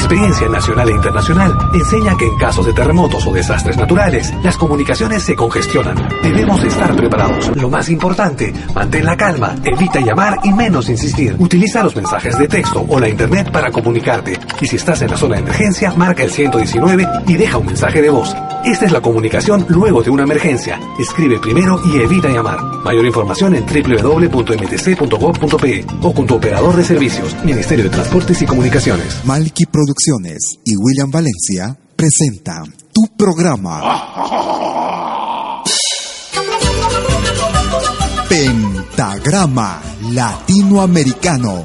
experiencia nacional e internacional enseña que en casos de terremotos o desastres naturales, las comunicaciones se congestionan. Debemos estar preparados. Lo más importante, mantén la calma, evita llamar y menos insistir. Utiliza los mensajes de texto o la internet para comunicarte. Y si estás en la zona de emergencia, marca el 119 y deja un mensaje de voz. Esta es la comunicación luego de una emergencia. Escribe primero y evita llamar. Mayor información en www.mtc.gov.pe o con tu operador de servicios, Ministerio de Transportes y Comunicaciones. Malky Producciones y William Valencia presentan tu programa. Pentagrama Latinoamericano.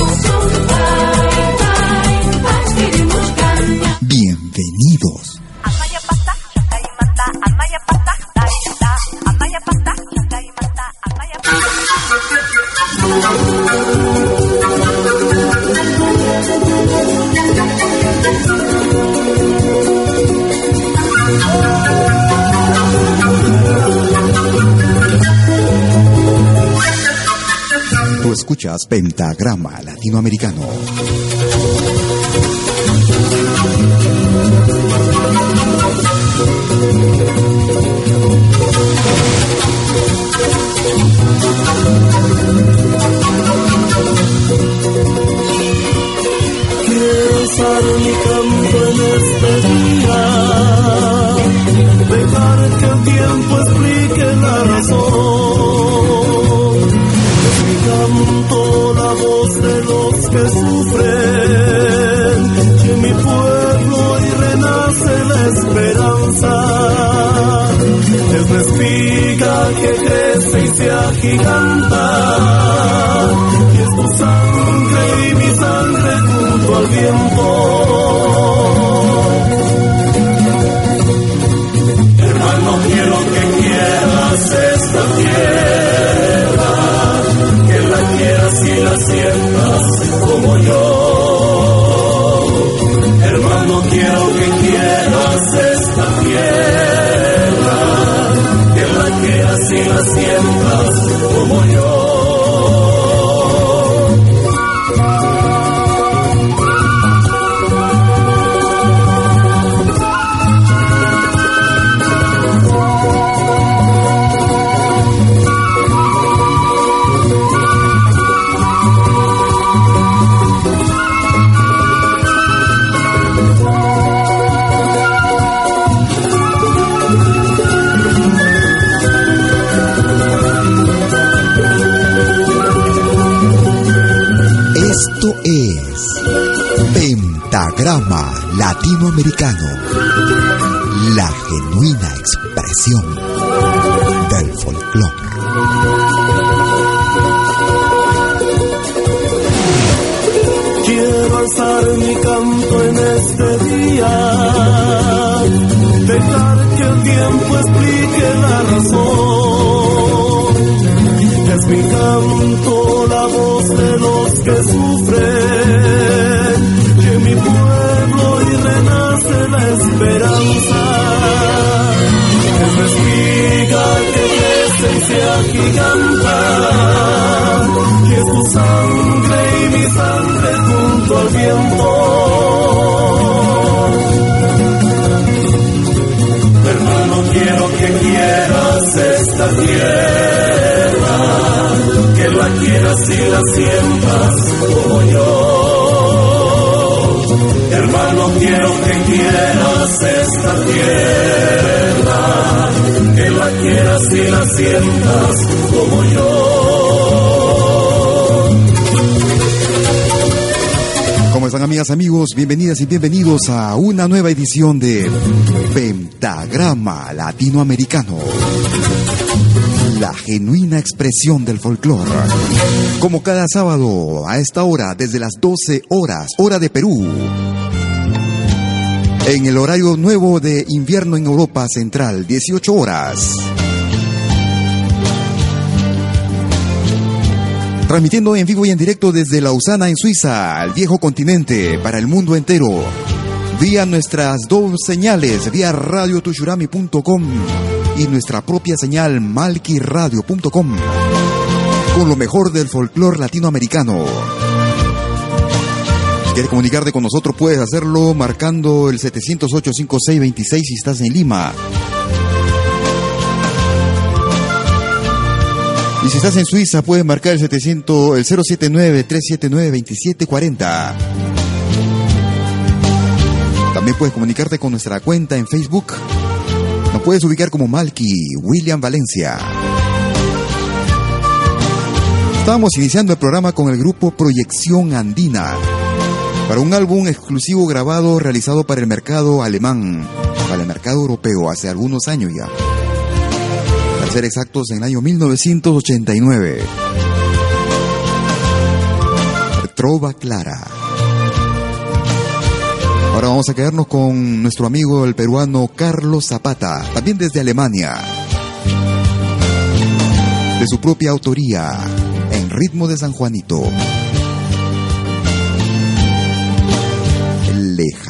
Pentagrama Latinoamericano. Y sientas como yo. Pentagrama Latinoamericano, la genuina expresión del folclore. Quiero alzar mi canto en este día, dejar que el tiempo explique la razón. Es mi canto la voz de los que sufren, esperanza. Es espiga que crece y se agiganta, es tu sangre y mi sangre junto al viento. Hermano, quiero que quieras esta tierra, que la quieras y la sientas como yo. Quiero que quieras esta tierra, que la quieras y la sientas como yo. ¿Cómo están amigas, amigos? Bienvenidas y bienvenidos a una nueva edición de Pentagrama Latinoamericano. La genuina expresión del folclore. Como cada sábado, a esta hora, desde las 12 horas, hora de Perú. En el horario nuevo de invierno en Europa Central, 18 horas. Transmitiendo en vivo y en directo desde Lausana, en Suiza, el viejo continente, para el mundo entero. Vía nuestras dos señales, vía radiotushurami.com y nuestra propia señal malquiradio.com. Con lo mejor del folclore latinoamericano. Si quieres comunicarte con nosotros, puedes hacerlo marcando el 708-5626 si estás en Lima. Y si estás en Suiza, puedes marcar el 700, el 079-379-2740. También puedes comunicarte con nuestra cuenta en Facebook. Nos puedes ubicar como Malky William Valencia. Estamos iniciando el programa con el grupo Proyección Andina para un álbum exclusivo grabado realizado para el mercado alemán, para el mercado europeo hace algunos años ya ser exactos, en el año 1989. Trova Clara. Ahora vamos a quedarnos con nuestro amigo el peruano Carlos Zapata, también desde Alemania. De su propia autoría, en ritmo de San Juanito.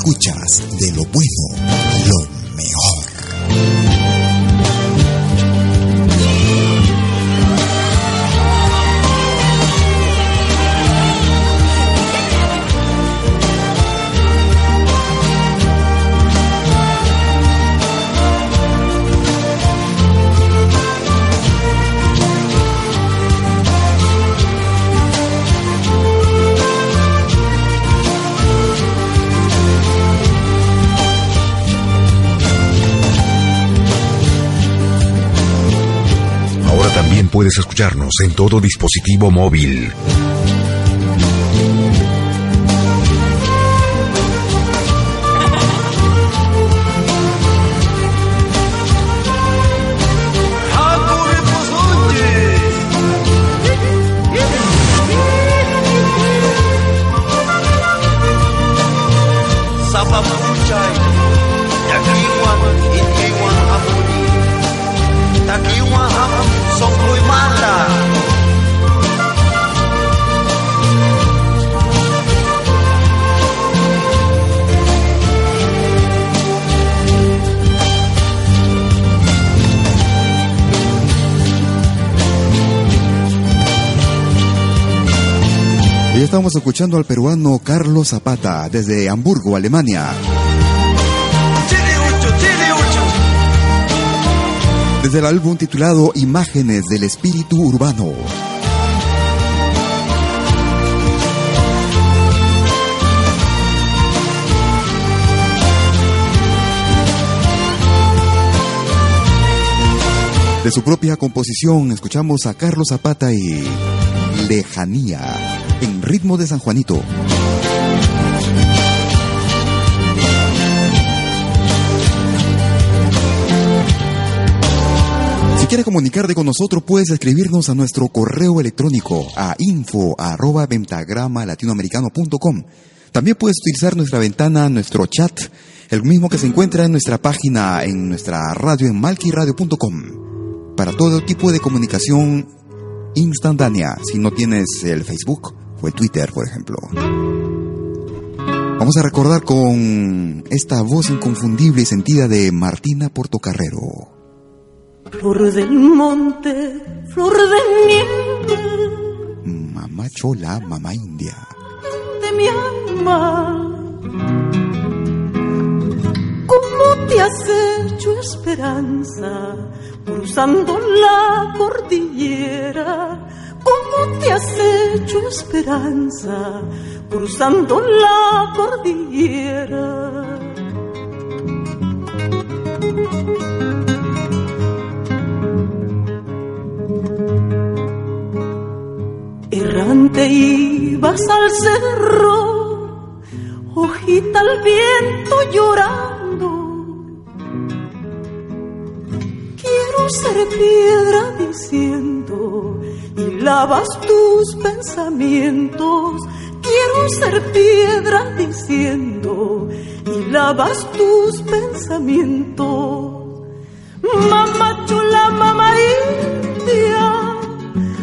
escuchas de lo bueno, puedes escucharnos en todo dispositivo móvil. Estamos escuchando al peruano Carlos Zapata desde Hamburgo, Alemania. Desde el álbum titulado Imágenes del Espíritu Urbano. De su propia composición escuchamos a Carlos Zapata y Lejanía en ritmo de San Juanito. Si quieres comunicarte con nosotros, puedes escribirnos a nuestro correo electrónico a info arroba latinoamericano.com. También puedes utilizar nuestra ventana, nuestro chat, el mismo que se encuentra en nuestra página, en nuestra radio en malquiradio.com. Para todo tipo de comunicación instantánea, si no tienes el Facebook fue Twitter, por ejemplo. Vamos a recordar con esta voz inconfundible y sentida de Martina Portocarrero. Flor del monte, flor de nieve. Mamá chola, mamá india. De mi alma. ¿Cómo te has hecho esperanza? Cruzando la cordillera. ¿Cómo te has hecho esperanza cruzando la cordillera? Errante ibas al cerro, hojita al viento llorando. Ser piedra diciendo y lavas tus pensamientos. Quiero ser piedra diciendo y lavas tus pensamientos. Mamá chula, mamá india,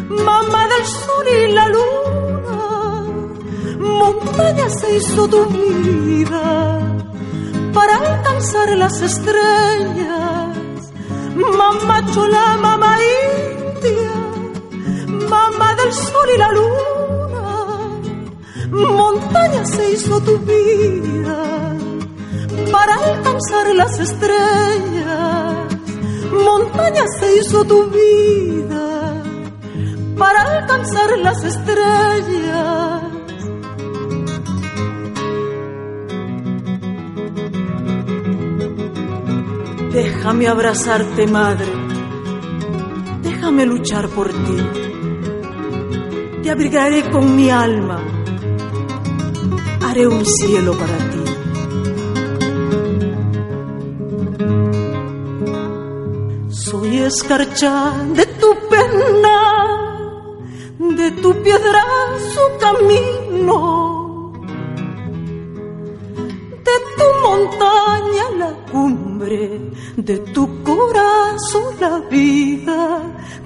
mamá del sol y la luna, montaña se hizo tu vida para alcanzar las estrellas. Mamá chula, mamá india, mamá del sol y la luna, montaña se hizo tu vida para alcanzar las estrellas montaña se hizo tu vida para alcanzar las estrellas. Déjame abrazarte, madre. Déjame luchar por ti. Te abrigaré con mi alma. Haré un cielo para ti. Soy escarcha de tu pena, de tu piedra su camino, de tu corazón la vida,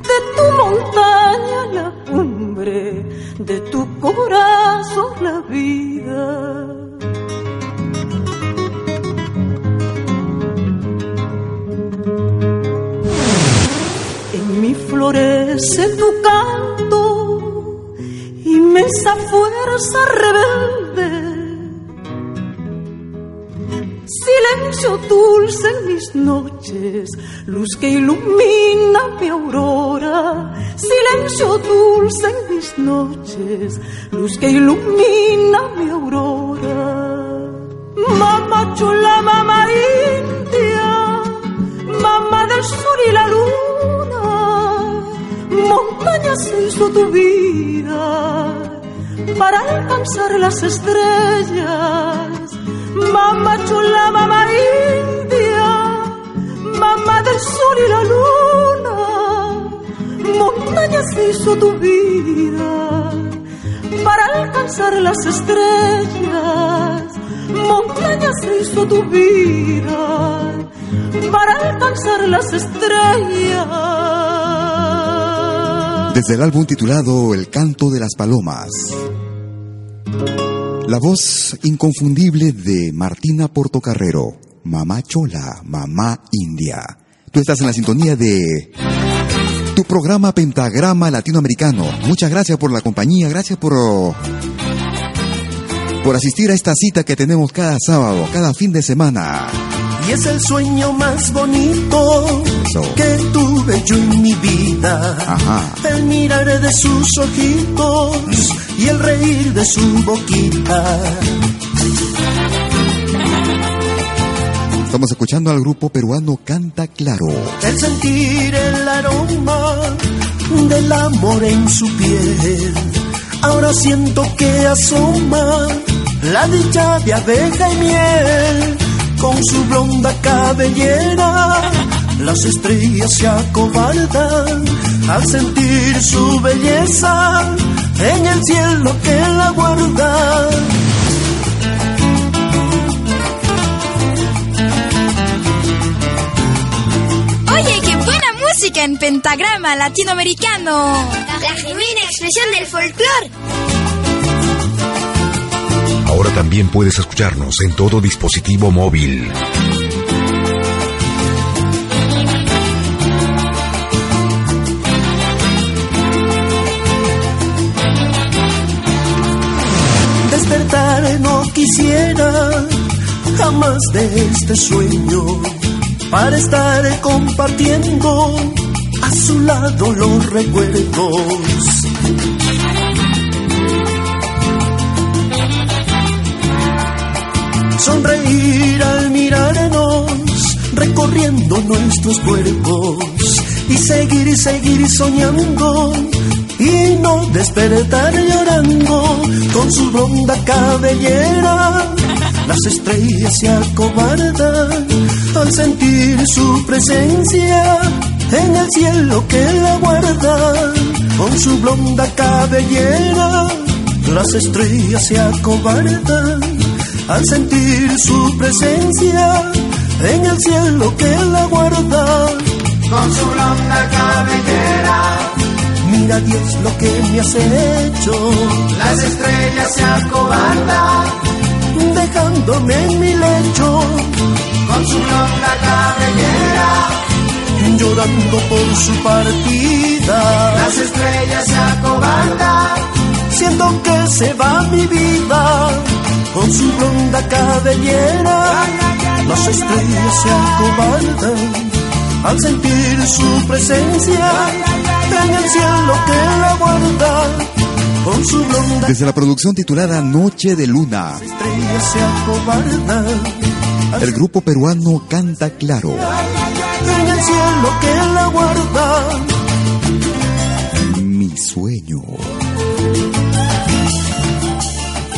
de tu montaña la cumbre, de tu corazón la vida. En mí florece tu canto, inmensa fuerza rebelde. Silencio dulce en mis noches, luz que ilumina mi aurora. Silencio dulce en mis noches, luz que ilumina mi aurora. Mamá chula, mamá india, mamá del sur y la luna, montaña se hizo tu vida para alcanzar las estrellas. Mamá chula, mamá india, mamá del sol y la luna, montaña se hizo tu vida para alcanzar las estrellas. Montaña se hizo tu vida para alcanzar las estrellas. Desde el álbum titulado El canto de las palomas. La voz inconfundible de Martina Portocarrero, Mamá Chola, Mamá India. Tú estás en la sintonía de tu programa Pentagrama Latinoamericano. Muchas gracias por la compañía, gracias por por asistir a esta cita que tenemos cada sábado, cada fin de semana. Y es el sueño más bonito que tuve yo en mi vida. Ajá. El mirar de sus ojitos y el reír de su boquita. Estamos escuchando al grupo peruano Canta Claro. El sentir el aroma del amor en su piel. Ahora siento que asoma la dicha de abeja y miel. Con su blonda cabellera, las estrellas se acobardan al sentir su belleza en el cielo que la guarda. Oye, qué buena música en pentagrama latinoamericano. La genuina expresión del folclore. Ahora también puedes escucharnos en todo dispositivo móvil. Despertar no quisiera jamás de este sueño. para estar compartiendo a su lado los recuerdos. Sonreír al mirarnos, recorriendo nuestros cuerpos y seguir y seguir soñando y no despertar llorando con su blonda cabellera. Las estrellas se acobardan al sentir su presencia en el cielo que la guarda con su blonda cabellera. Las estrellas se acobardan al sentir su presencia en el cielo que la guarda con su blonda cabellera. Mira Dios lo que me has hecho. Las estrellas se acobardan dejándome en mi lecho con su blonda cabellera llorando por su partida. Las estrellas se acobardan, siento que se va mi vida con su blonda cabellera. Las estrellas se acobardan al sentir su presencia en el cielo que la guarda. Con su blonda Desde la producción titulada Noche de Luna, estrellas se acobardan el grupo peruano Canta Claro. en el cielo que la guarda.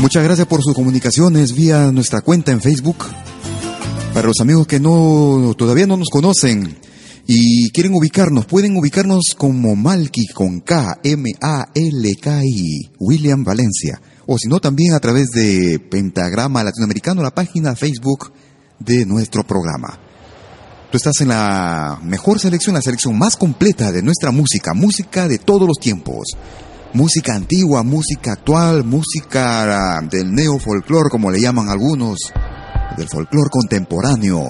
Muchas gracias por sus comunicaciones vía nuestra cuenta en Facebook. Para los amigos que no todavía no nos conocen y quieren ubicarnos, pueden ubicarnos como Malky con K M A L K I William Valencia o si no también a través de Pentagrama Latinoamericano la página Facebook de nuestro programa. Tú estás en la mejor selección, la selección más completa de nuestra música, música de todos los tiempos. Música antigua, música actual, música ah, del neofolclor, como le llaman algunos, del folclor contemporáneo.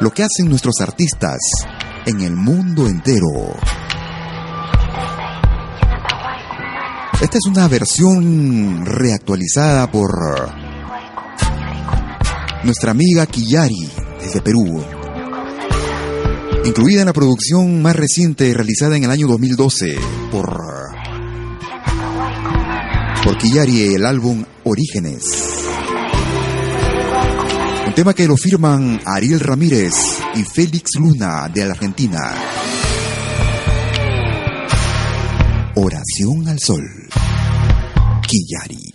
Lo que hacen nuestros artistas en el mundo entero. Esta es una versión reactualizada por nuestra amiga Kiyari desde Perú incluida en la producción más reciente realizada en el año 2012 por por Kiyari el álbum Orígenes. Un tema que lo firman Ariel Ramírez y Félix Luna de la Argentina. Oración al Sol. Kiyari.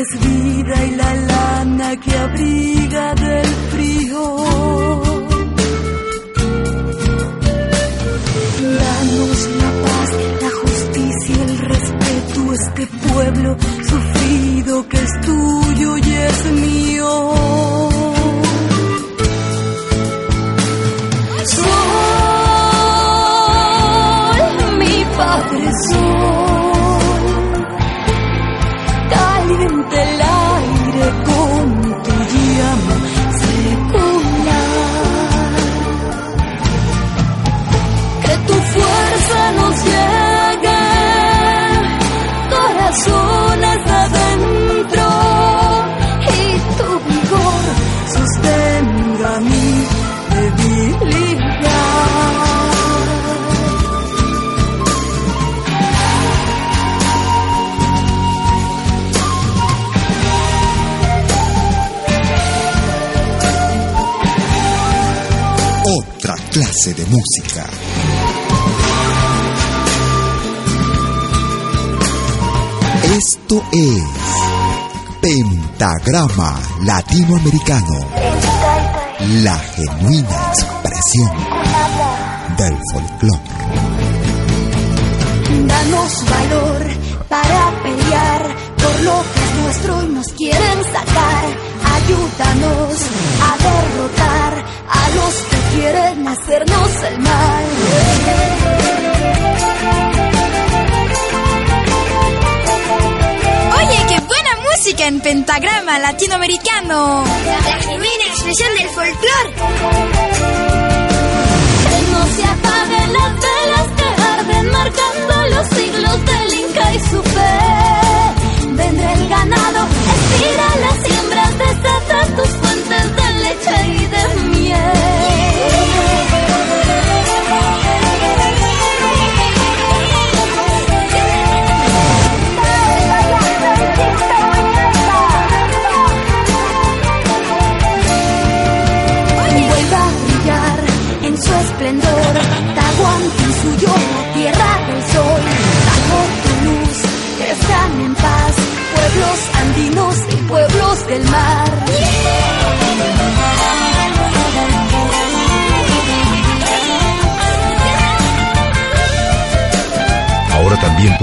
Es vida y la lana que abriga del frío. Danos la paz, Latinoamericano. La genuina expresión del folclore. danos valor para pelear por lo que es nuestro y nos quieren sacar. Ayúdanos a derrotar a los que quieren hacernos el mal. En pentagrama latinoamericano. La genuina expresión del folclore. Que no se apaguen las velas que arden marcando los siglos del Inca y su fe. Vendrá el ganado, estira las siembras, desata tus fuentes de leche y de miel.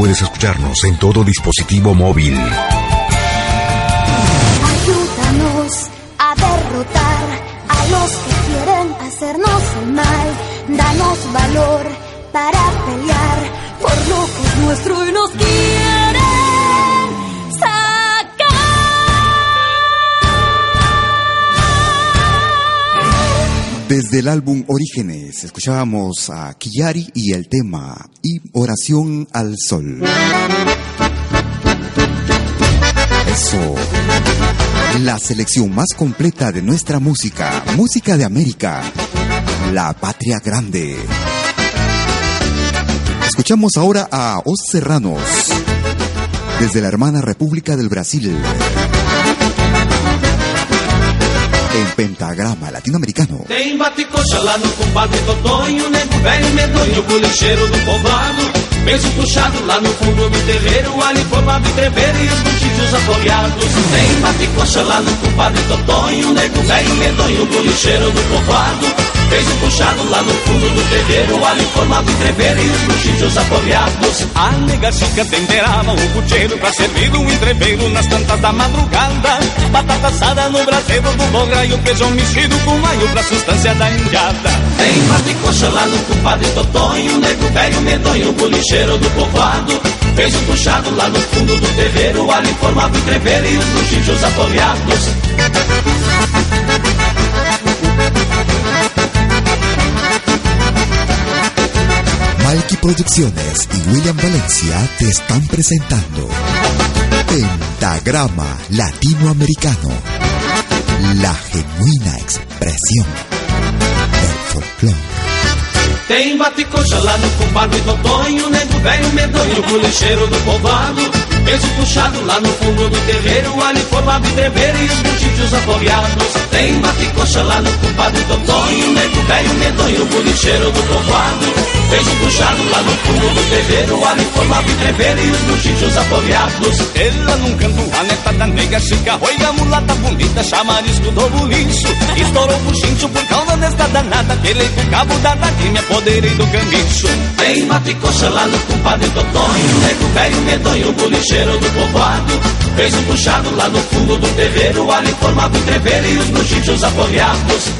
Puedes escucharnos en todo dispositivo móvil. Ayúdanos a derrotar a los que quieren hacernos el mal. Danos valor para pelear por lo que es nuestro y nos quieren sacar. Desde el álbum Orígenes escuchábamos a Kiyari y el tema y Oración al Sol. Eso. La selección más completa de nuestra música, música de América, la patria grande. Escuchamos ahora a Os Serranos, desde la hermana República del Brasil. En pentagrama latinoamericano. Tem bate-coxa lá no compadre Totonho, nego velho medonho, bolicheiro do povoado. Peso puxado lá no fundo do terreiro, ali formava entrever e os buchichos apoiados. Tem bate-coxa lá no compadre Totonho, nego velho medonho, bolicheiro do povoado. Peso puxado lá no fundo do terreiro, ali formava entrever e os buchichos apoiados. A nega chica temperava o pucheiro pra servir um entreveiro nas tantas da madrugada. Batata assada no braseiro do bogra e o feijão mexido com maio pra sustância da indiada. Tem bate-coxa lá no compadre Totonho, nego velho medonho, bolicheiro do povoado. Fez um puxado lá no fundo do terreiro, ali formava entrever e os buchichos apoiados. Producciones y William Valencia te están presentando Pentagrama Latinoamericano, la genuina expresión del folclore. Tem bate-coxa lá no compadre Totonho, nego velho medonho, bolicheiro do povoado. Peso puxado lá no fundo do terreiro, ali formava entrever e os buchichos apoiados. Tem bate-coxa lá no compadre Totonho, nego velho medonho, bolicheiro do povoado. Peso puxado lá no fundo do terreiro, ali formava entrever e os buchichos apoiados. Ela num canto, a neta da nega chica, oi, a mulata bonita, chamarisco do buliço. Estourou o buchincho por causa desta danada, pelei com cabo da nadinha, apoderei do cambicho. Tem bate-coxa lá no compadre Totonho, nego velho medonho, bolicheiro do povoado. Fez um puxado lá no fundo do terreiro, ali formava entrever e os buchichos apoiados.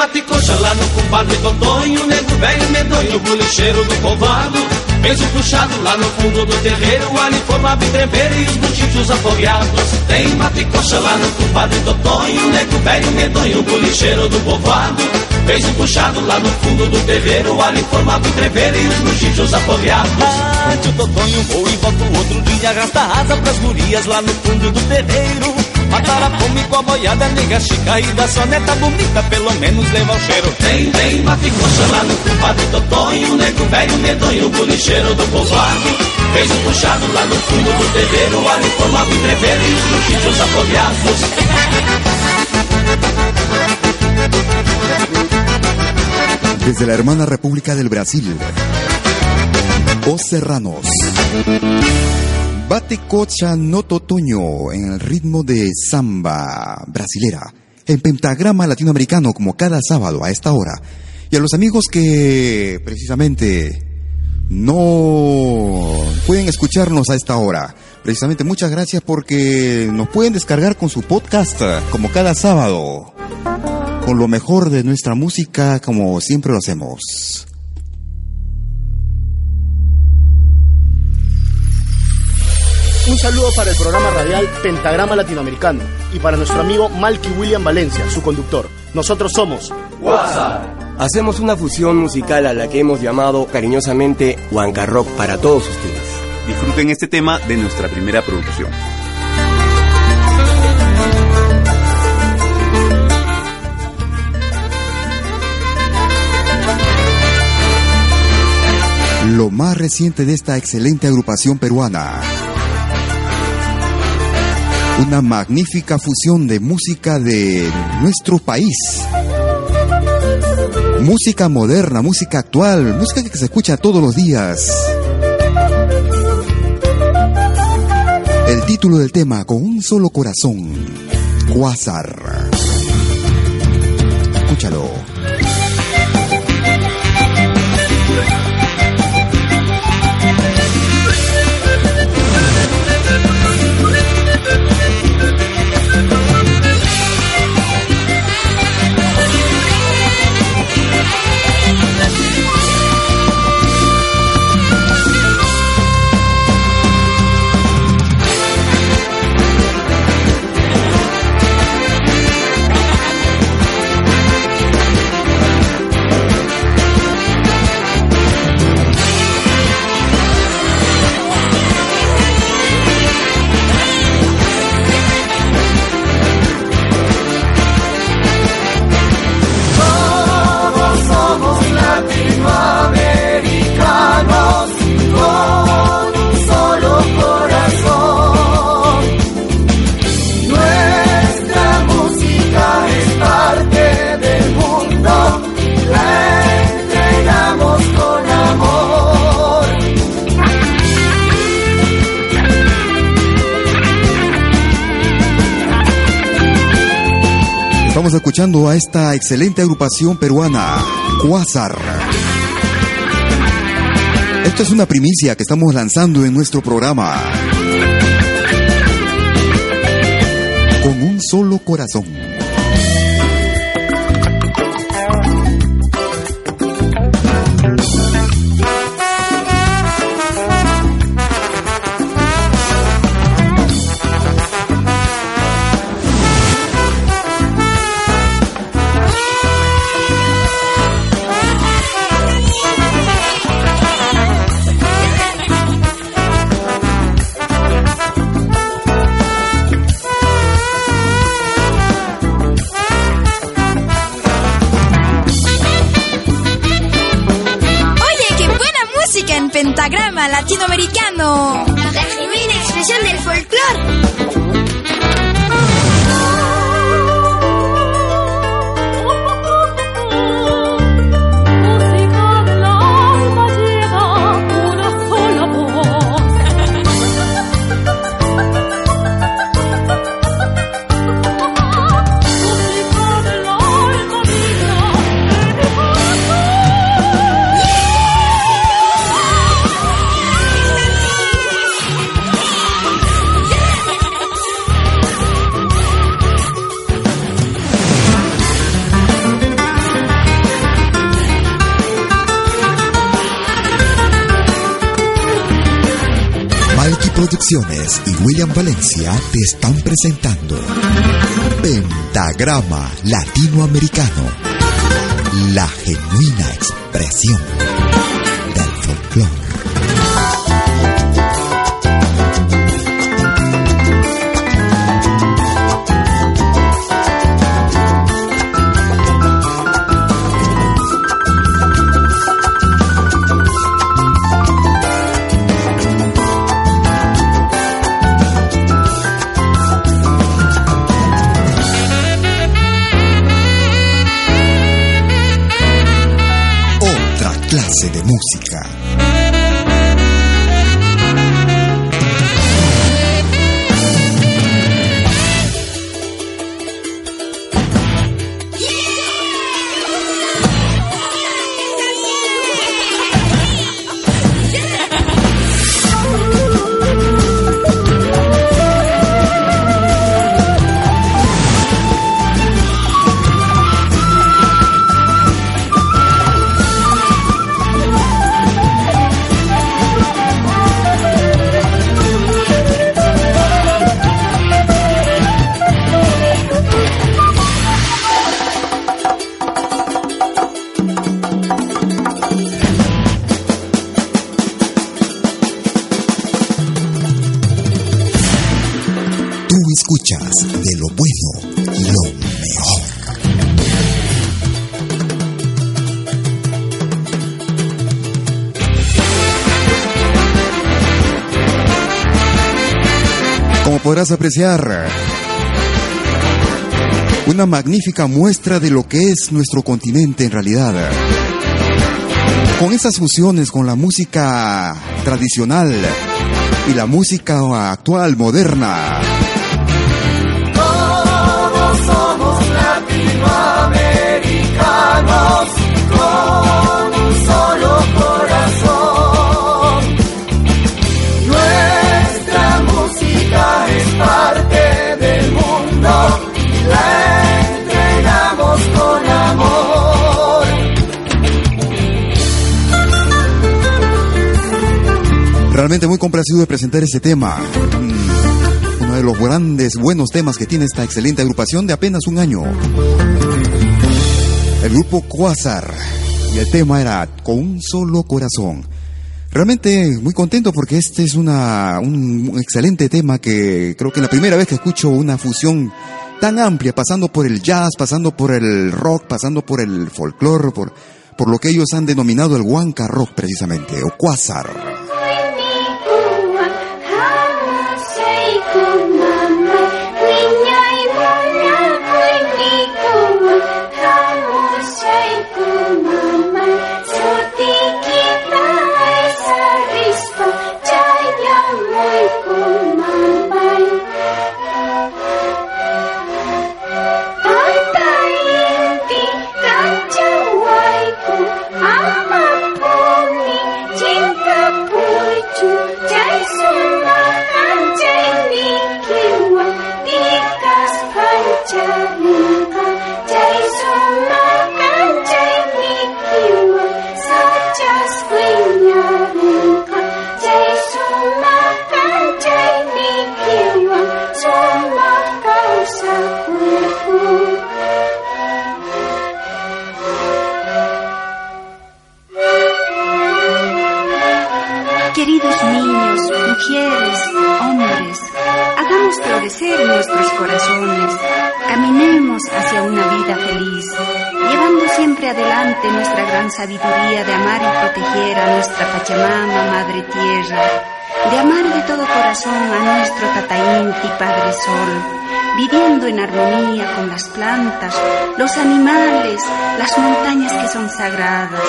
Tem bate-coxa lá no compadre Totonho, nego velho medonho, bolicheiro do povoado. Fez um puxado lá no fundo do terreiro, ali formava entrever e os buchichos apoiados. Tem bate-coxa lá no compadre Totonho, nego velho medonho, bolicheiro do povoado. Fez um puxado lá no fundo do terreiro, ali formava entrever e os buchichos apoiados. Ah, tio Totonho, vou e volto outro dia, arrasta asa pras gurias lá no fundo do terreiro. Matar a fome com a boiada, nega chica e da soneta bonita, pelo menos leva o cheiro. Tem, tem bate-coxa lá no compadre Totonho, nego velho medonho, bolicheiro do povoado. Fez um puxado lá no fundo do terreiro, ali formava entrever e os buchichos apoiados. Desde la hermana República del Brasil. Os Serranos. Bate cocha no totoño en el ritmo de samba brasilera. En pentagrama latinoamericano como cada sábado a esta hora. Y a los amigos que precisamente no pueden escucharnos a esta hora. Precisamente muchas gracias porque nos pueden descargar con su podcast como cada sábado. Con lo mejor de nuestra música como siempre lo hacemos. Un saludo para el programa radial Pentagrama Latinoamericano y para nuestro amigo Malky William Valencia, su conductor. Nosotros somos WhatsApp. Hacemos una fusión musical a la que hemos llamado cariñosamente Huanca Rock para todos ustedes. Disfruten este tema de nuestra primera producción. Lo más reciente de esta excelente agrupación peruana. Una magnífica fusión de música de nuestro país Música moderna, música actual, música que se escucha todos los días. El título del tema, Con un solo corazón, Quasar. Escúchalo. A esta excelente agrupación peruana, Quasar. Esto es una primicia que estamos lanzando en nuestro programa. Con un solo corazón. Producciones y William Valencia te están presentando Pentagrama Latinoamericano, la genuina expresión del folclore. De música. Apreciar, una magnífica muestra de lo que es nuestro continente en realidad. Con esas fusiones con la música tradicional y la música actual, moderna. Realmente muy complacido de presentar este tema. Mm, Uno de los grandes, buenos temas que tiene esta excelente agrupación de apenas un año. El grupo Quasar. Y el tema era Con un solo corazón. Realmente muy contento porque este es una, un excelente tema que creo que es la primera vez que escucho una fusión tan amplia, pasando por el jazz, pasando por el rock, pasando por el folclore, por, por lo que ellos han denominado el Huanca Rock precisamente, o Quasar. Queridos niños, mujeres, hombres, hagamos florecer nuestros corazones, caminemos hacia una vida feliz, llevando siempre adelante nuestra gran sabiduría de amar y proteger a nuestra Pachamama, Madre Tierra, de amar de todo corazón a nuestro Tatainti, Padre Sol, viviendo en armonía con las plantas, los animales, las montañas que son sagradas,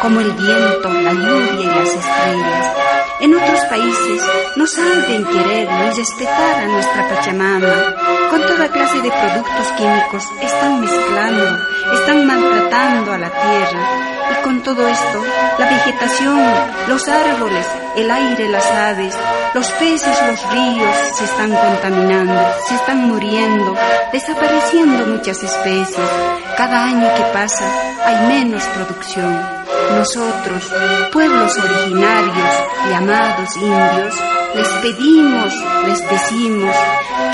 como el viento, la lluvia y las estrellas. En otros países no saben querer ni respetar a nuestra Pachamama. Con toda clase de productos químicos están mezclando, están maltratando a la tierra. Y con todo esto, la vegetación, los árboles, el aire, las aves, los peces, los ríos se están contaminando, se están muriendo, desapareciendo muchas especies. Cada año que pasa hay menos producción. Nosotros, pueblos originarios llamados indios, les pedimos, les decimos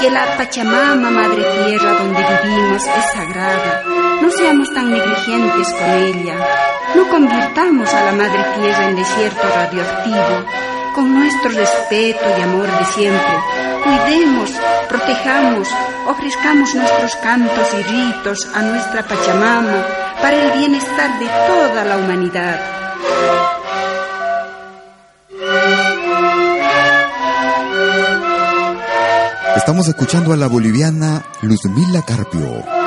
que la Pachamama, Madre Tierra donde vivimos, es sagrada. No seamos tan negligentes con ella. No convirtamos a la Madre Tierra en desierto radioactivo. Con nuestro respeto y amor de siempre, cuidemos, protejamos, ofrezcamos nuestros cantos y ritos a nuestra Pachamama para el bienestar de toda la humanidad. Estamos escuchando a la boliviana Luzmila Carpio.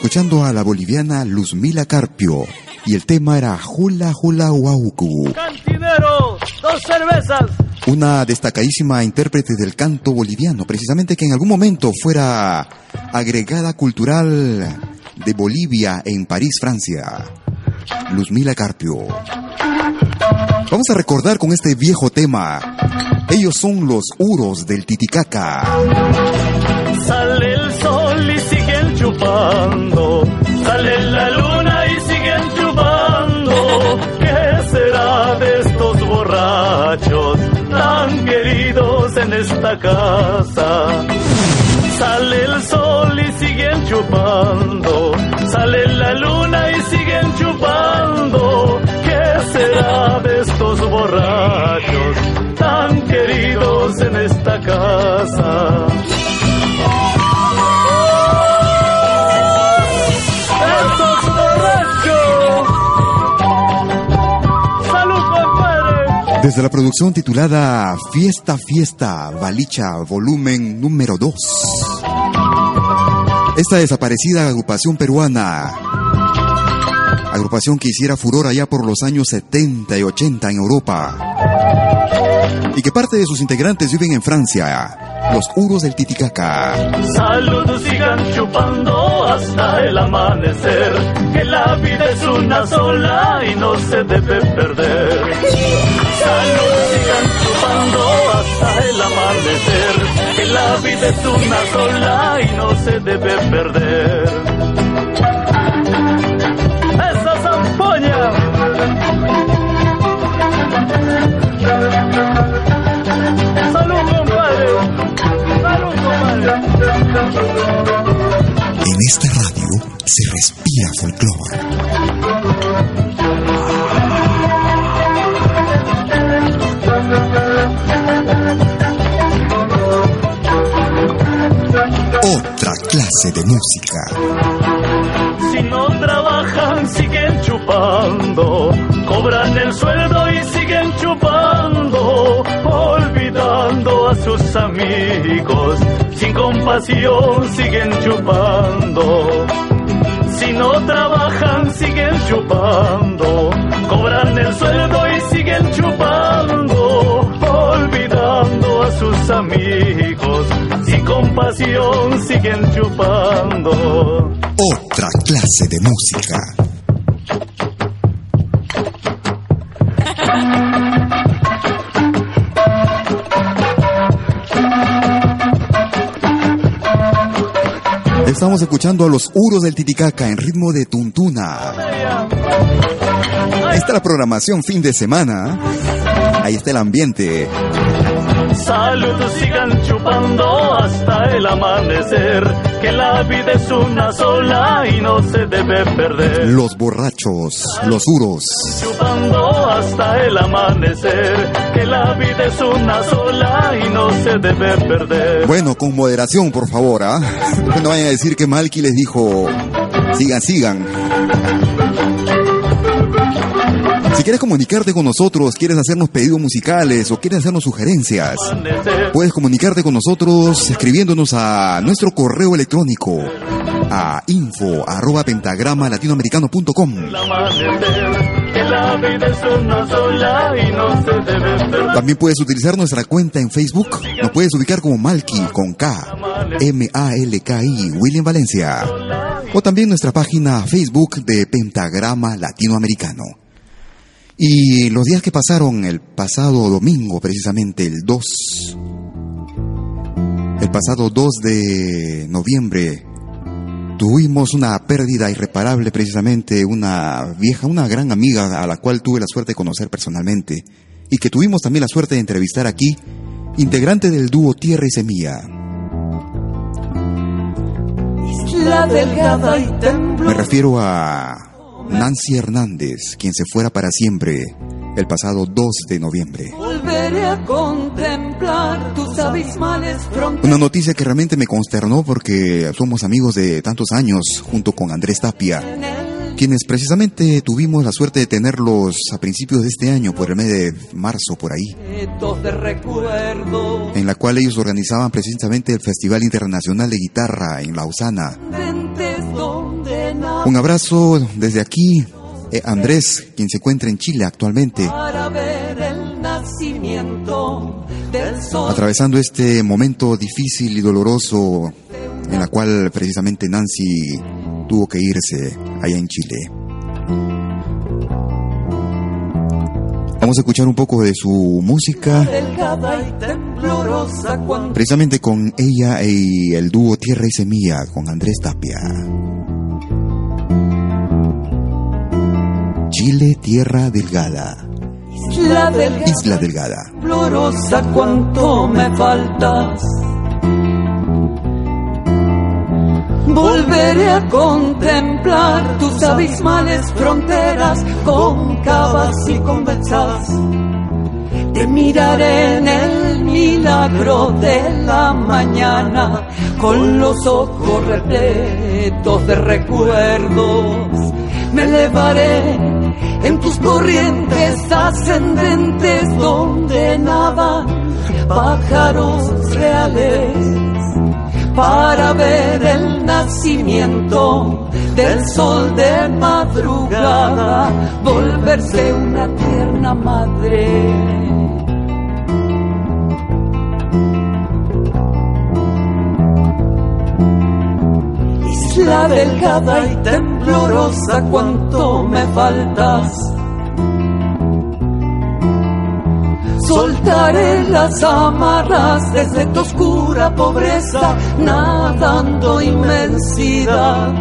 Escuchando a la boliviana Luzmila Carpio y el tema era Hula Hula Wauku. Cantinero, dos cervezas. Una destacadísima intérprete del canto boliviano, precisamente que en algún momento fuera agregada cultural de Bolivia en París, Francia. Luzmila Carpio. Vamos a recordar con este viejo tema. Ellos son los uros del Titicaca. Chupando. Sale la luna y siguen chupando. ¿Qué será de estos borrachos tan queridos en esta casa? Sale el sol y siguen chupando. Sale la luna y siguen chupando. ¿Qué será de estos borrachos tan queridos en esta casa? Desde la producción titulada Fiesta Fiesta, Balicha, volumen número 2. Esta desaparecida agrupación peruana, agrupación que hiciera furor allá por los años 70 y 80 en Europa, y que parte de sus integrantes viven en Francia, los Uros del Titicaca. Saludos sigan chupando hasta el amanecer, que la vida es una sola y no se debe perder. La vida es una sola y no se debe perder. ¡Esa zampoña! En esta radio se respira folclore. De música. Si no trabajan, siguen chupando. Cobran el sueldo y siguen chupando. Olvidando a sus amigos. Sin compasión, siguen chupando. Si no trabajan, siguen chupando. Cobran el sueldo Sin compasión, siguen chupando. Otra clase de música. Estamos escuchando a los Uros del Titicaca en ritmo de tuntuna. Esta es la programación fin de semana. Ahí está el ambiente. Saludos sigan chupando hasta el amanecer, que la vida es una sola y no se debe perder. Los borrachos, los uros. Chupando hasta el amanecer, que la vida es una sola y no se debe perder. Bueno, con moderación, por favor, ¿ah? No vayan a decir que Malky les dijo, sigan, sigan. Si quieres comunicarte con nosotros, quieres hacernos pedidos musicales o quieres hacernos sugerencias, puedes comunicarte con nosotros escribiéndonos a nuestro correo electrónico a info arroba pentagrama latinoamericano.com. También puedes utilizar nuestra cuenta en Facebook. Nos puedes ubicar como Malky con K, M-A-L-K-I, William Valencia. O también nuestra página Facebook de Pentagrama Latinoamericano. Y los días que pasaron el pasado domingo, precisamente el 2, el pasado 2 de noviembre, tuvimos una pérdida irreparable, precisamente una vieja, una gran amiga a la cual tuve la suerte de conocer personalmente y que tuvimos también la suerte de entrevistar aquí, integrante del dúo Tierra y Semilla. Delgada y. Me refiero a Nancy Hernández, quien se fuera para siempre el pasado 2 de noviembre. Volveré a contemplar tus abismales. Una noticia que realmente me consternó porque somos amigos de tantos años junto con Andrés Tapia, quienes precisamente tuvimos la suerte de tenerlos a principios de este año, por el mes de marzo, por ahí, en la cual ellos organizaban precisamente el Festival Internacional de Guitarra en Lausana. Un abrazo desde aquí, eh, Andrés, quien se encuentra en Chile actualmente. Atravesando este momento difícil y doloroso en la cual precisamente Nancy tuvo que irse allá en Chile. Vamos a escuchar un poco de su música. Precisamente con ella y el dúo Tierra y Semilla con Andrés Tapia. Chile, Tierra Delgada. Isla Delgada. Isla Delgada. Temblorosa, cuánto me faltas. Volveré a contemplar tus abismales fronteras cóncavas y convexas. Te miraré en el milagro de la mañana con los ojos repletos de recuerdos. Me elevaré en tus corrientes ascendentes donde nadan pájaros reales para ver el nacimiento del sol de madrugada, volverse una tierna madre. Isla delgada y temblorosa, cuánto me faltas Soltaré las amarras desde tu oscura pobreza, nadando inmensidad.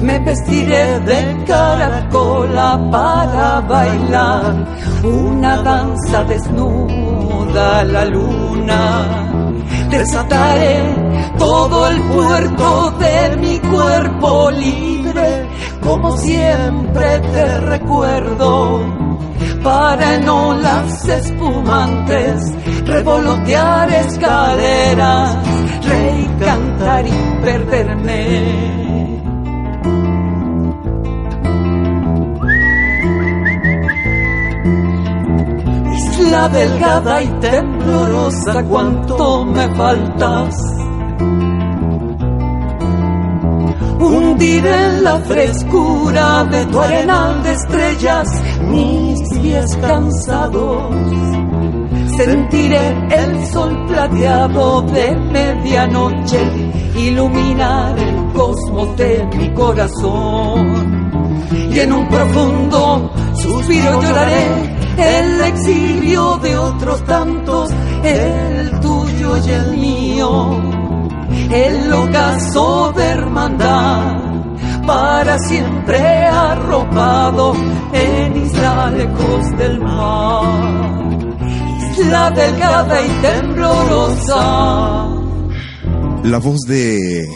Me vestiré de caracola para bailar una danza desnuda a la luna. Desataré todo el puerto de mi cuerpo libre, como siempre te recuerdo para en olas espumantes revolotear escaleras, rey cantar y perderme. Isla delgada y temblorosa, cuánto me faltas hundiré en la frescura de tu arenal de estrellas mis pies cansados. Sentiré el sol plateado de medianoche iluminar el cosmos de mi corazón. Y en un profundo suspiro lloraré el exilio de otros tantos, el tuyo y el mío el ocaso de hermandad, para siempre arropado en isla lejos del mar, isla delgada y temblorosa. La voz de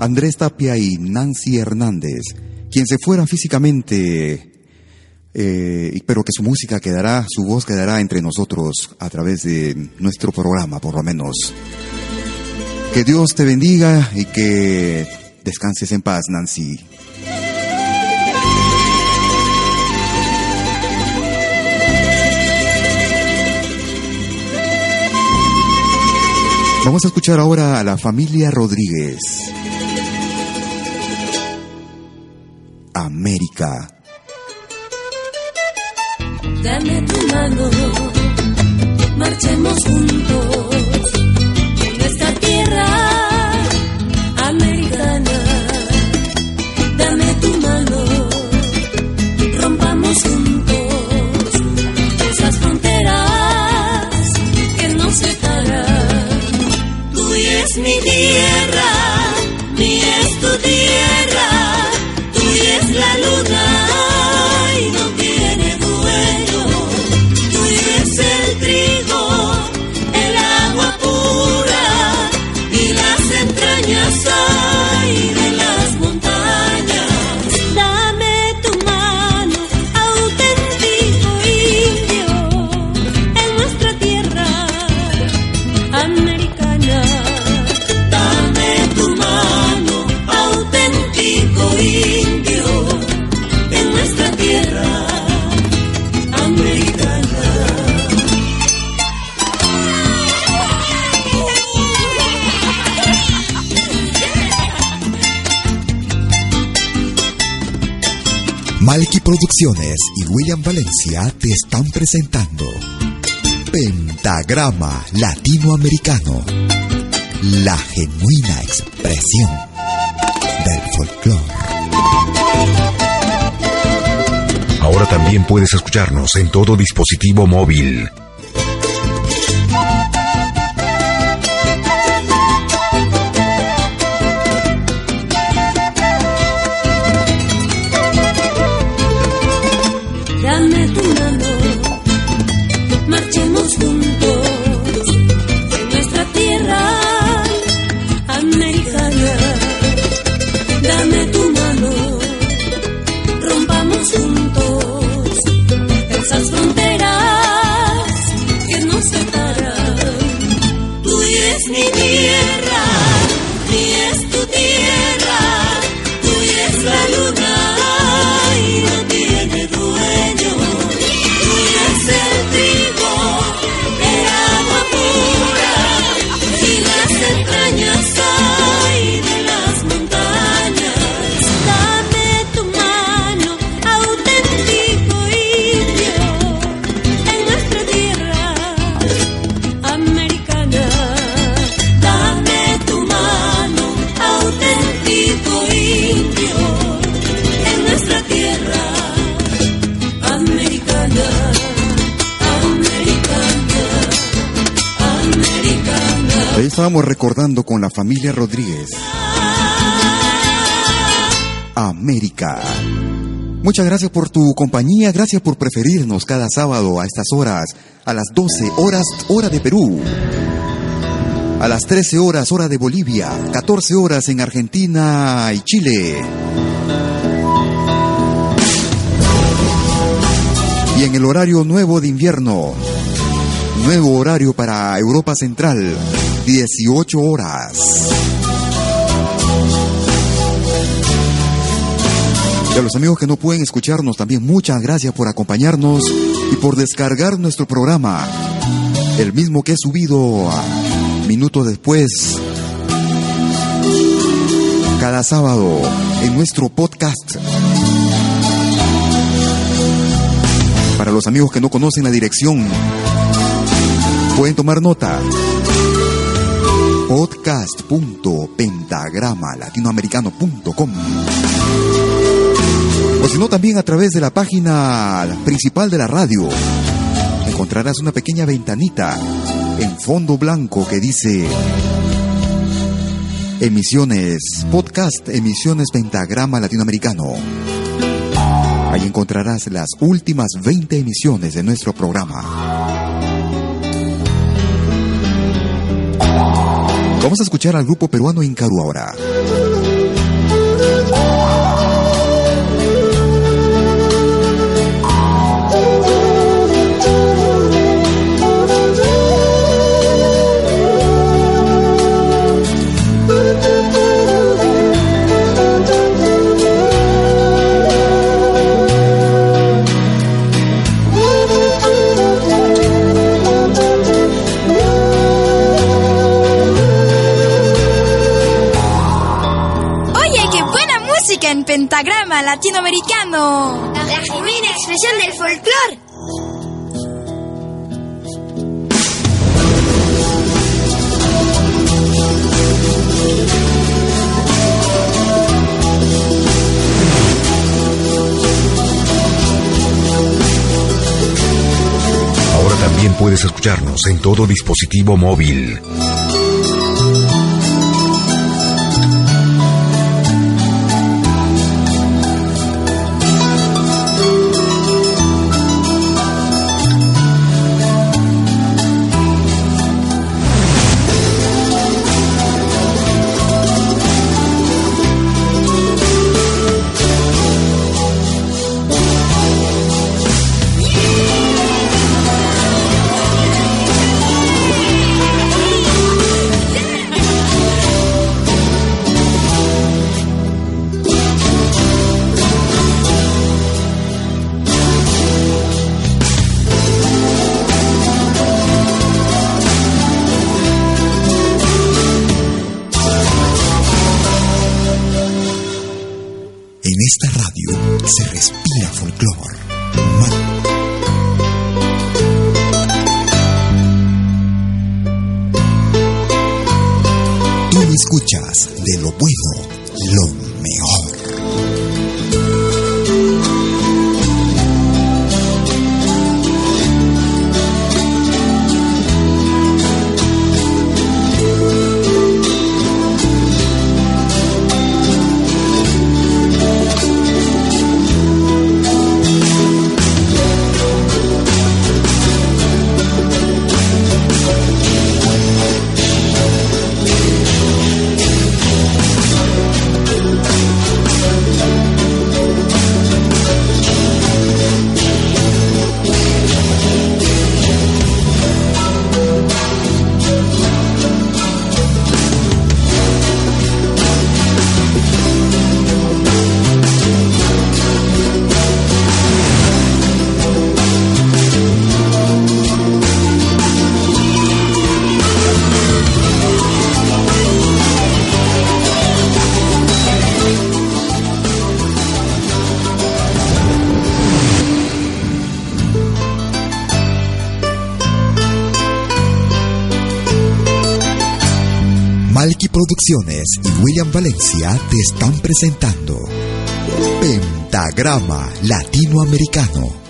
Andrés Tapia y Nancy Hernández, quien se fuera físicamente eh, pero que su música quedará, su voz quedará entre nosotros a través de nuestro programa, por lo menos. Que Dios te bendiga y que descanses en paz, Nancy. Vamos a escuchar ahora a la familia Rodríguez. América. Dame tu mano, marchemos juntos en esta tierra americana. Dame tu mano, rompamos juntos esas fronteras que nos separan. Tuya es mi tierra, Malky Producciones y William Valencia te están presentando Pentagrama Latinoamericano, la genuina expresión del folclore. Ahora también puedes escucharnos en todo dispositivo móvil. Estábamos recordando con la familia Rodríguez. América. Muchas gracias por tu compañía, gracias por preferirnos cada sábado a estas horas, a las 12 horas hora de Perú, a las 13 horas hora de Bolivia, 14 horas en Argentina y Chile. Y en el horario nuevo de invierno, nuevo horario para Europa Central, 18 horas. Y a los amigos que no pueden escucharnos también muchas gracias por acompañarnos y por descargar nuestro programa. El mismo que he subido minutos después, cada sábado, en nuestro podcast. Para los amigos que no conocen la dirección, pueden tomar nota. podcast.pentagramalatinoamericano.com o si no también a través de la página principal de la radio. Encontrarás una pequeña ventanita en fondo blanco que dice emisiones podcast emisiones pentagrama latinoamericano. Ahí encontrarás las últimas 20 emisiones de nuestro programa Vamos a escuchar al grupo peruano Incaru ahora. Latinoamericano. La genuina expresión del folclore. Ahora también puedes escucharnos en todo dispositivo móvil. Producciones y William Valencia te están presentando Pentagrama Latinoamericano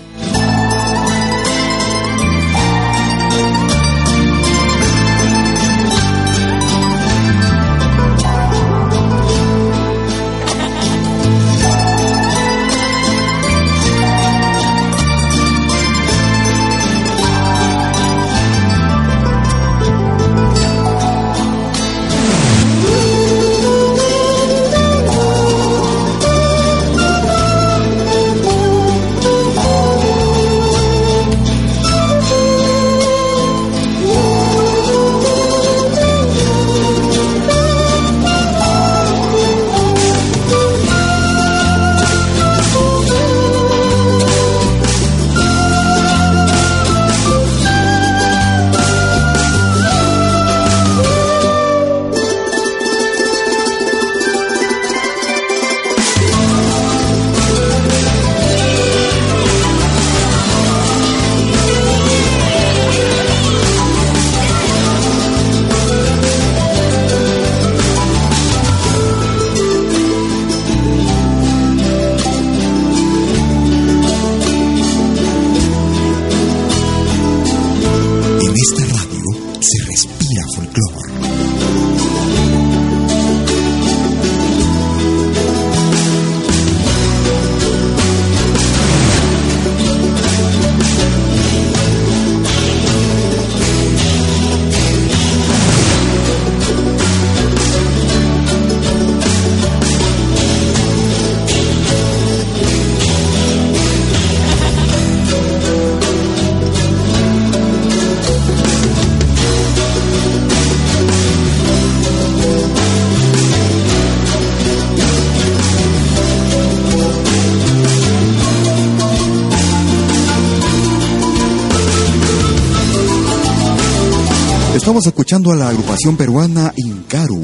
Estamos escuchando a la agrupación peruana Incaru.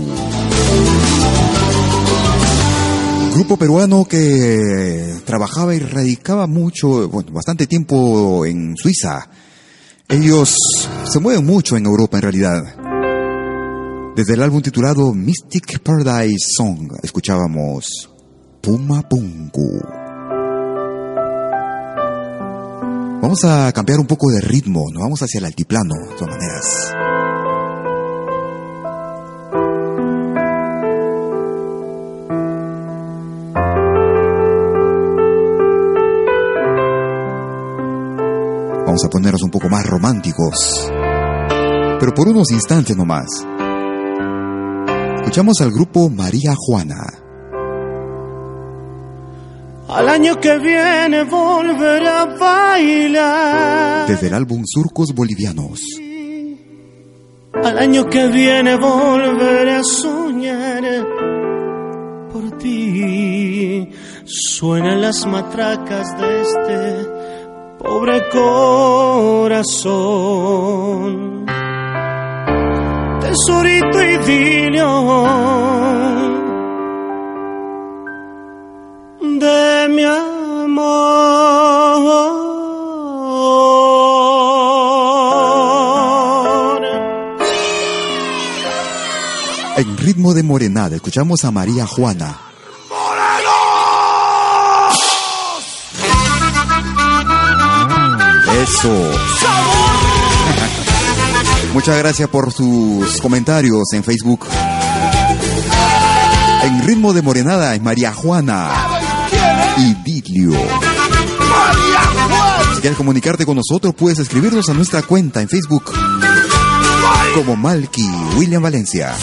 Grupo peruano que trabajaba y radicaba mucho, bueno, bastante tiempo en Suiza. Ellos se mueven mucho en Europa en realidad. Desde el álbum titulado Mystic Paradise Song escuchábamos Puma Pungu. Vamos a cambiar un poco de ritmo, nos vamos hacia el altiplano, de todas maneras. Vamos a ponernos un poco más románticos. Pero por unos instantes nomás. Escuchamos al grupo María Juana. Al año que viene volveré a bailar. Desde el álbum Surcos Bolivianos. Al año que viene volveré a soñar por ti. Suenan las matracas de este pobre corazón. Tesorito idilio de mi amor. En ritmo de morenada, escuchamos a María Juana. Muchas gracias por sus comentarios en Facebook. En ritmo de morenada es María Juana y Ditlio. Si quieres comunicarte con nosotros, puedes escribirnos a nuestra cuenta en Facebook como Malky William Valencia.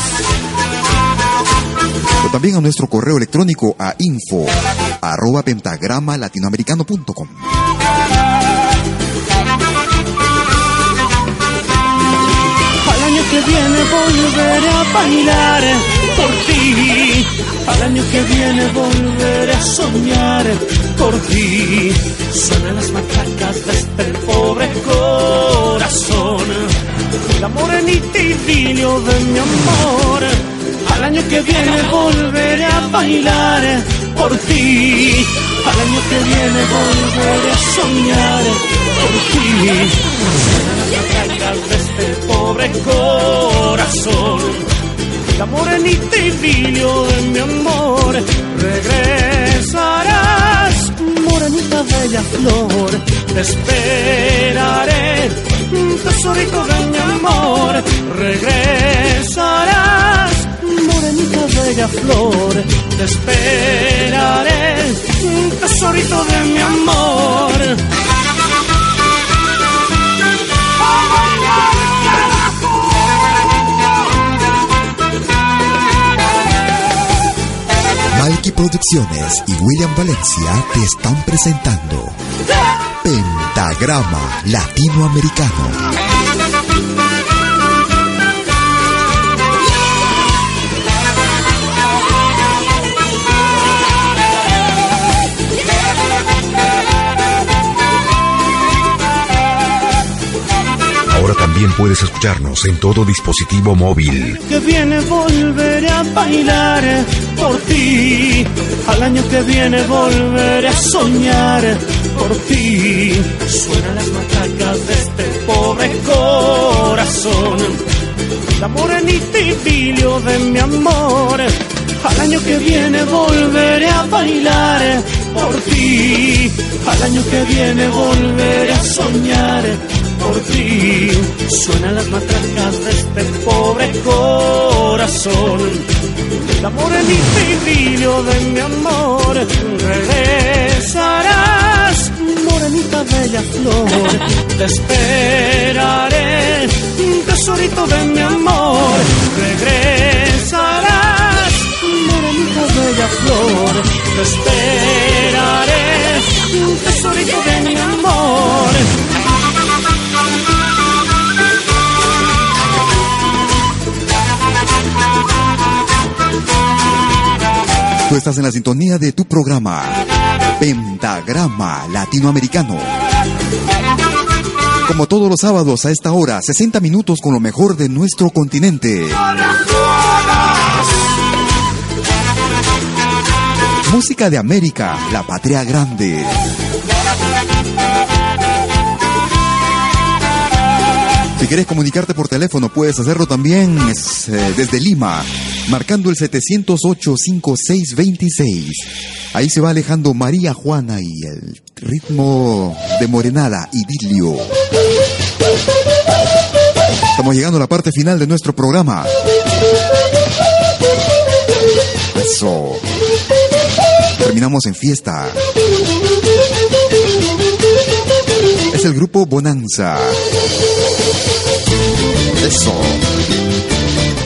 O también a nuestro correo electrónico a info arroba pentagrama latinoamericano.com. que viene volveré a bailar por ti. Al año que viene volveré a soñar por ti. Suenan las matracas de este pobre corazón. La morenita y vidrio de mi amor. Al año que viene volveré a bailar por ti. Al año que viene volveré a soñar por ti. Pobre corazón. La morenita y vidrio de mi amor. Regresarás, morenita bella flor. Te esperaré, tesorito de mi amor. Regresarás, morenita bella flor. Te esperaré, tesorito de mi amor. Malky Producciones y William Valencia te están presentando Pentagrama Latinoamericano. También puedes escucharnos en todo dispositivo móvil. que viene volveré a bailar por ti. Al año que viene volveré a soñar por ti. Suenan las matacas de este pobre corazón. La morenita y vidrio de mi amor. Al año que viene volveré a bailar por ti. Al año que viene volveré a soñar por ti. Suenan las matracas de este pobre corazón. La morenita y vidrio de mi amor. Regresarás, morenita bella flor. Te esperaré, tesorito de mi amor. Regresarás, morenita bella flor. Te esperaré, tesorito de mi amor. Tú estás en la sintonía de tu programa Pentagrama Latinoamericano. Como todos los sábados a esta hora, 60 minutos con lo mejor de nuestro continente. Música de América, la patria grande. Si quieres comunicarte por teléfono, puedes hacerlo también eh, desde Lima, marcando el 708-5626. Ahí se va alejando María Juana y el ritmo de Morenada y Dilio. Estamos llegando a la parte final de nuestro programa. Eso. Terminamos en fiesta. Es el grupo Bonanza. Eso.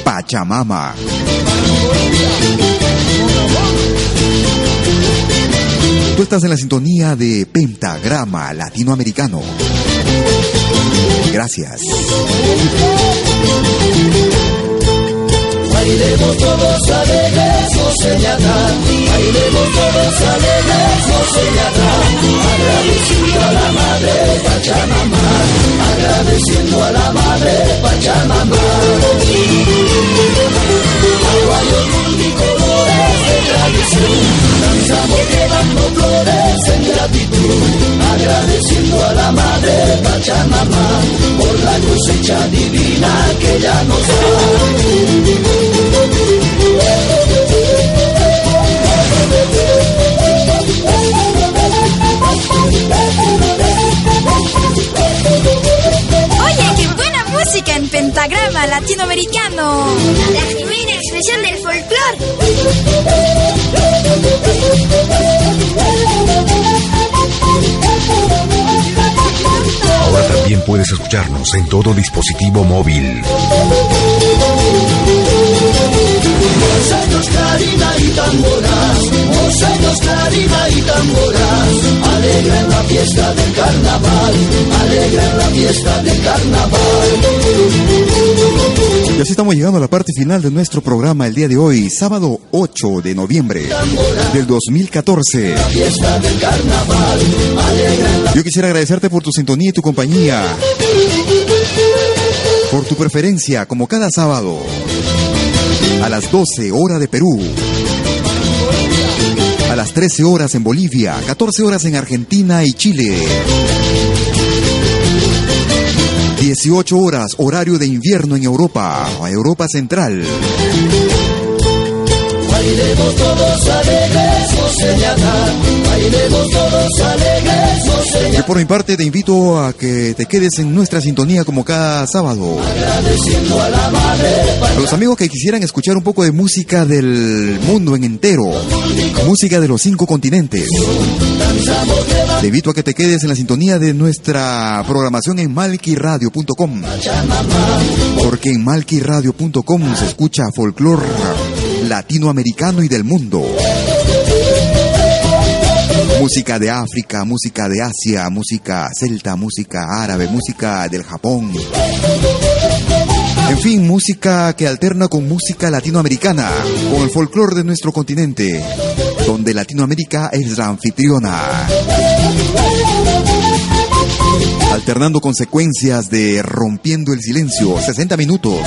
Pachamama. Tú estás en la sintonía de Pentagrama Latinoamericano. Gracias. Bailemos todos alegres, no señalar. Bailemos todos alegres, no señalar. Agradeciendo a la madre Pachamama. Agradeciendo a la madre Pachamama. Aguayos multicolores de tradición. Danzamos llevando flores en gratitud. Agradeciendo a la madre Pachamama por la cosecha divina que ella nos da en pentagrama latinoamericano. La genuina expresión del folclore. Ahora también puedes escucharnos en todo dispositivo móvil. Moseños, clarina y tamboras, moseños, clarina y tamboras, alegran la fiesta del carnaval, alegran la fiesta del carnaval. Y así estamos llegando a la parte final de nuestro programa el día de hoy, sábado 8 de noviembre del 2014. Fiesta del carnaval, alegran la Yo quisiera agradecerte por tu sintonía y tu compañía, por tu preferencia, como cada sábado, a las 12 horas de Perú, a las 13 horas en Bolivia, 14 horas en Argentina y Chile. 18 horas, horario de invierno en Europa, Europa Central. Bailemos todos alegres, Yo por mi parte te invito a que te quedes en nuestra sintonía como cada sábado. A los amigos que quisieran escuchar un poco de música del mundo en entero, música de los cinco continentes, te invito a que te quedes en la sintonía de nuestra programación en malquiradio.com, porque en malquiradio.com se escucha folclore latinoamericano y del mundo. Música de África, música de Asia, música celta, música árabe, música del Japón. En fin, música que alterna con música latinoamericana, con el folclore de nuestro continente, donde Latinoamérica es la anfitriona. Alternando consecuencias de Rompiendo el Silencio, 60 minutos,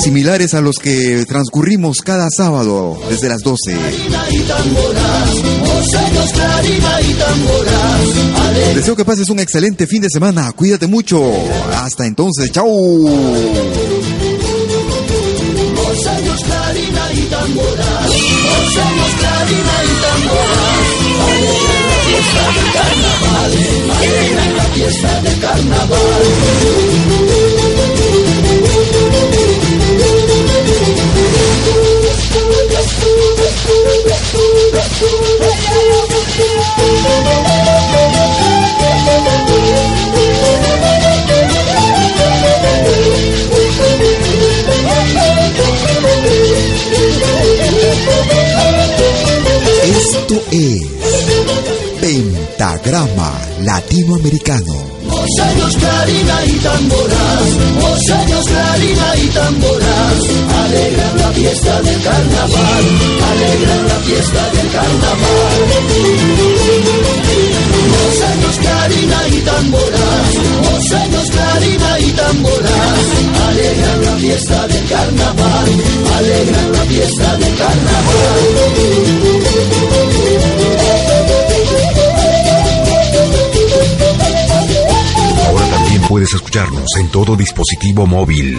similares a los que transcurrimos cada sábado desde las 12. y tamboras, Moseños, clarina y tamboras, alegran Deseo que pases un excelente fin de semana, cuídate mucho. Hasta entonces, chao. Fiesta del carnaval, fiesta del carnaval. Esto es Pentagrama Latinoamericano. Moseños, clarina y tamboras, Moseños, clarina y tamboras, alegran la fiesta del carnaval, alegran la fiesta del carnaval. Moseños, clarina y tamboras, Moseños, clarina y tamboras, alegran la fiesta del carnaval, alegran la fiesta del carnaval. Puedes escucharnos en todo dispositivo móvil.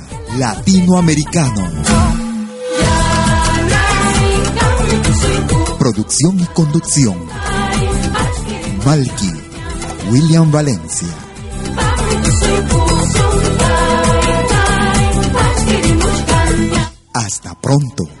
Latinoamericano. Producción y conducción. Malky, William Valencia. Hasta pronto.